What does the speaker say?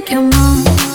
come on